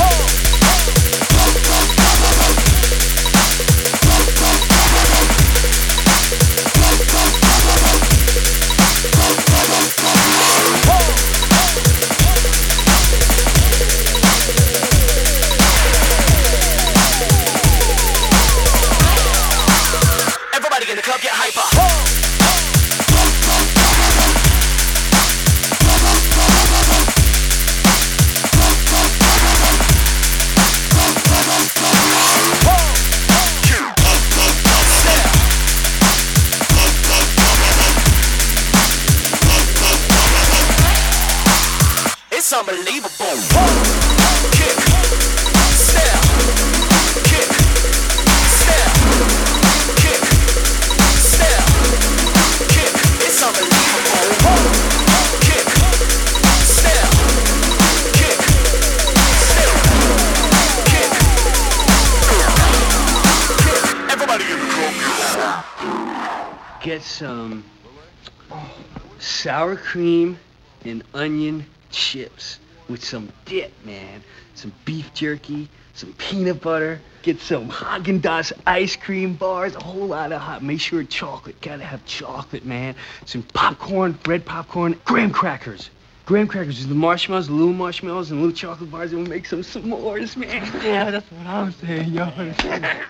Cream and onion chips with some dip, man. Some beef jerky, some peanut butter. Get some Haagen-Dazs ice cream bars, a whole lot of hot. Make sure chocolate. Gotta have chocolate, man. Some popcorn, bread popcorn, graham crackers. Graham crackers with the marshmallows, the little marshmallows, and little chocolate bars, and we'll make some s'mores, man. Yeah, that's what I'm saying, yo.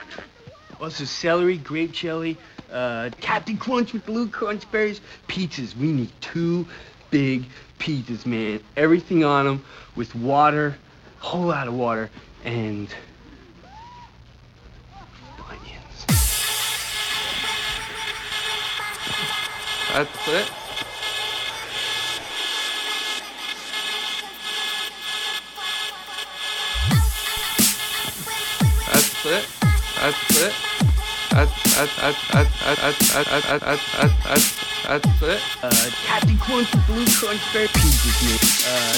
Also, celery, grape jelly, uh, Captain Crunch with blue crunch berries. Pizzas. We need two big pizzas, man. Everything on them with water, a whole lot of water, and. That's it. That's it. That's it. Captain Crunch, Blue Crunch, Fair Peas with me.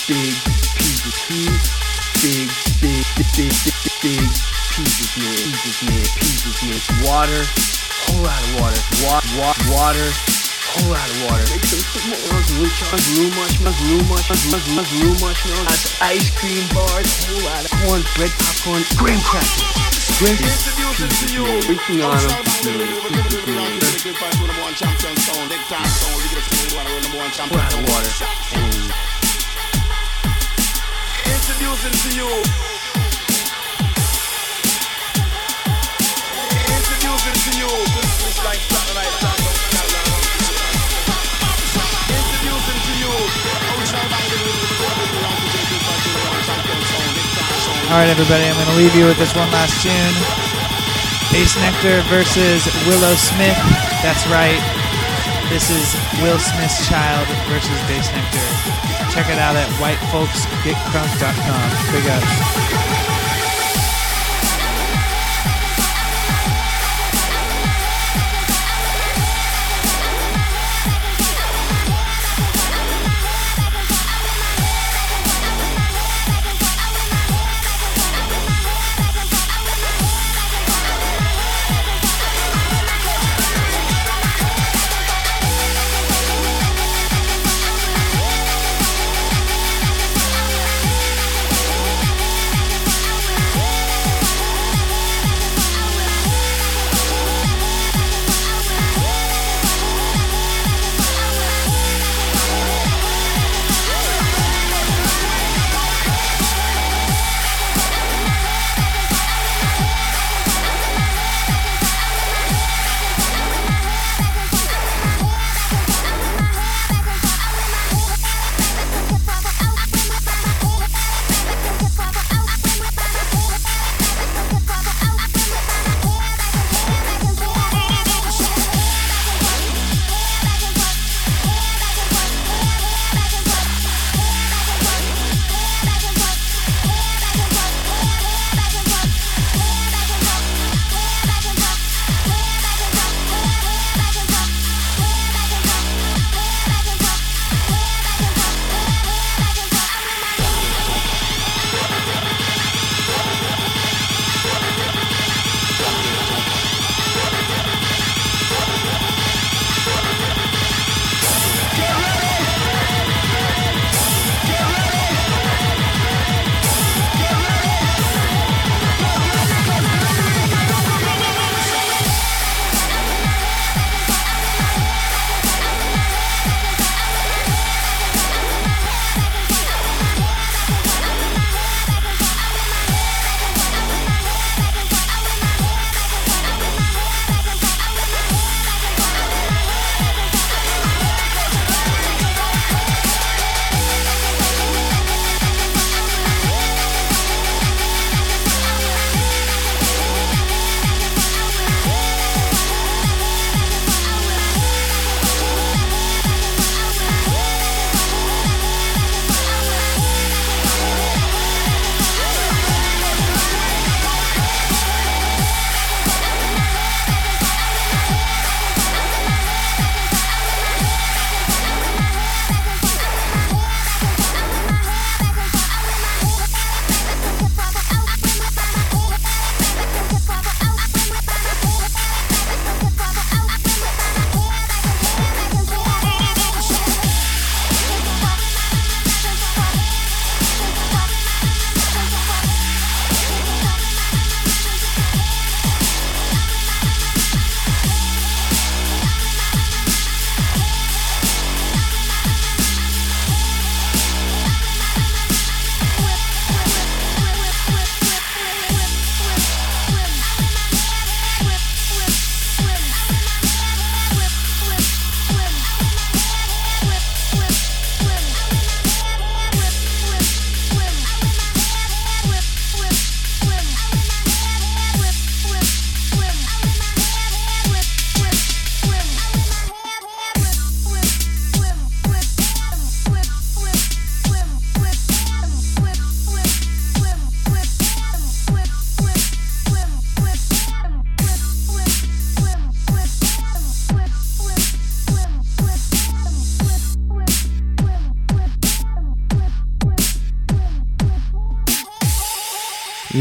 Big Peas with me. Big, big, big, big, big Peas with me. Peas with me. Peas with me. Water. Whole lot of water. Wa- wa- water. Whole lot of water. Make some s'mores, Blue Crunch, blue much, much, blue much, much, much, blue much. Ice cream bars. Whole lot of corn, bread, popcorn, graham crackers. Introducing to you. On a. Water. Introducing to you. Introducing to you. This is like something like that. All right, everybody, I'm going to leave you with this one last tune. Bassnectar versus Willow Smith. That's right. This is Will Smith's child versus Bassnectar. Check it out at whitefolksgetcrunk.com. Big ups.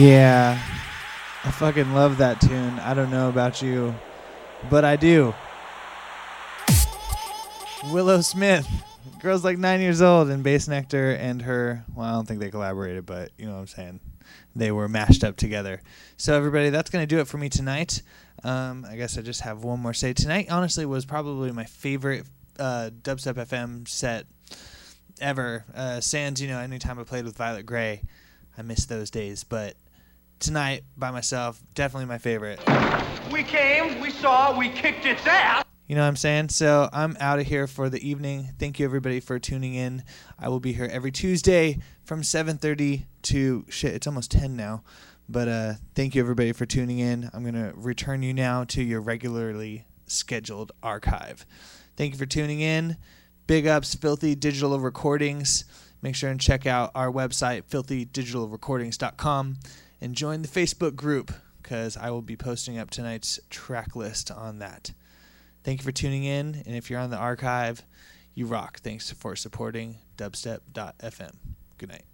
Yeah. I fucking love that tune. I don't know about you, but I do. Willow Smith. Girl's like nine years old, and Bassnectar and her, well, I don't think they collaborated, but you know what I'm saying. They were mashed up together. So, everybody, that's going to do it for me tonight. Um, I guess I just have one more say. Tonight, honestly, was probably my favorite uh, Dubstep FM set ever. Uh, Sans, you know, anytime I played with Violet Gray, I miss those days. But tonight, by myself, definitely my favorite. We came, we saw, we kicked its ass. You know what I'm saying? So I'm out of here for the evening. Thank you everybody for tuning in. I will be here every Tuesday from 7:30 to shit. It's almost 10 now, but uh, thank you everybody for tuning in. I'm gonna return you now to your regularly scheduled archive. Thank you for tuning in. Big ups, Filthy Digital Recordings. Make sure and check out our website, filthydigitalrecordings.com, and join the Facebook group because I will be posting up tonight's track list on that. Thank you for tuning in, and if you're on the archive, you rock. Thanks for supporting dubstep.fm. Good night.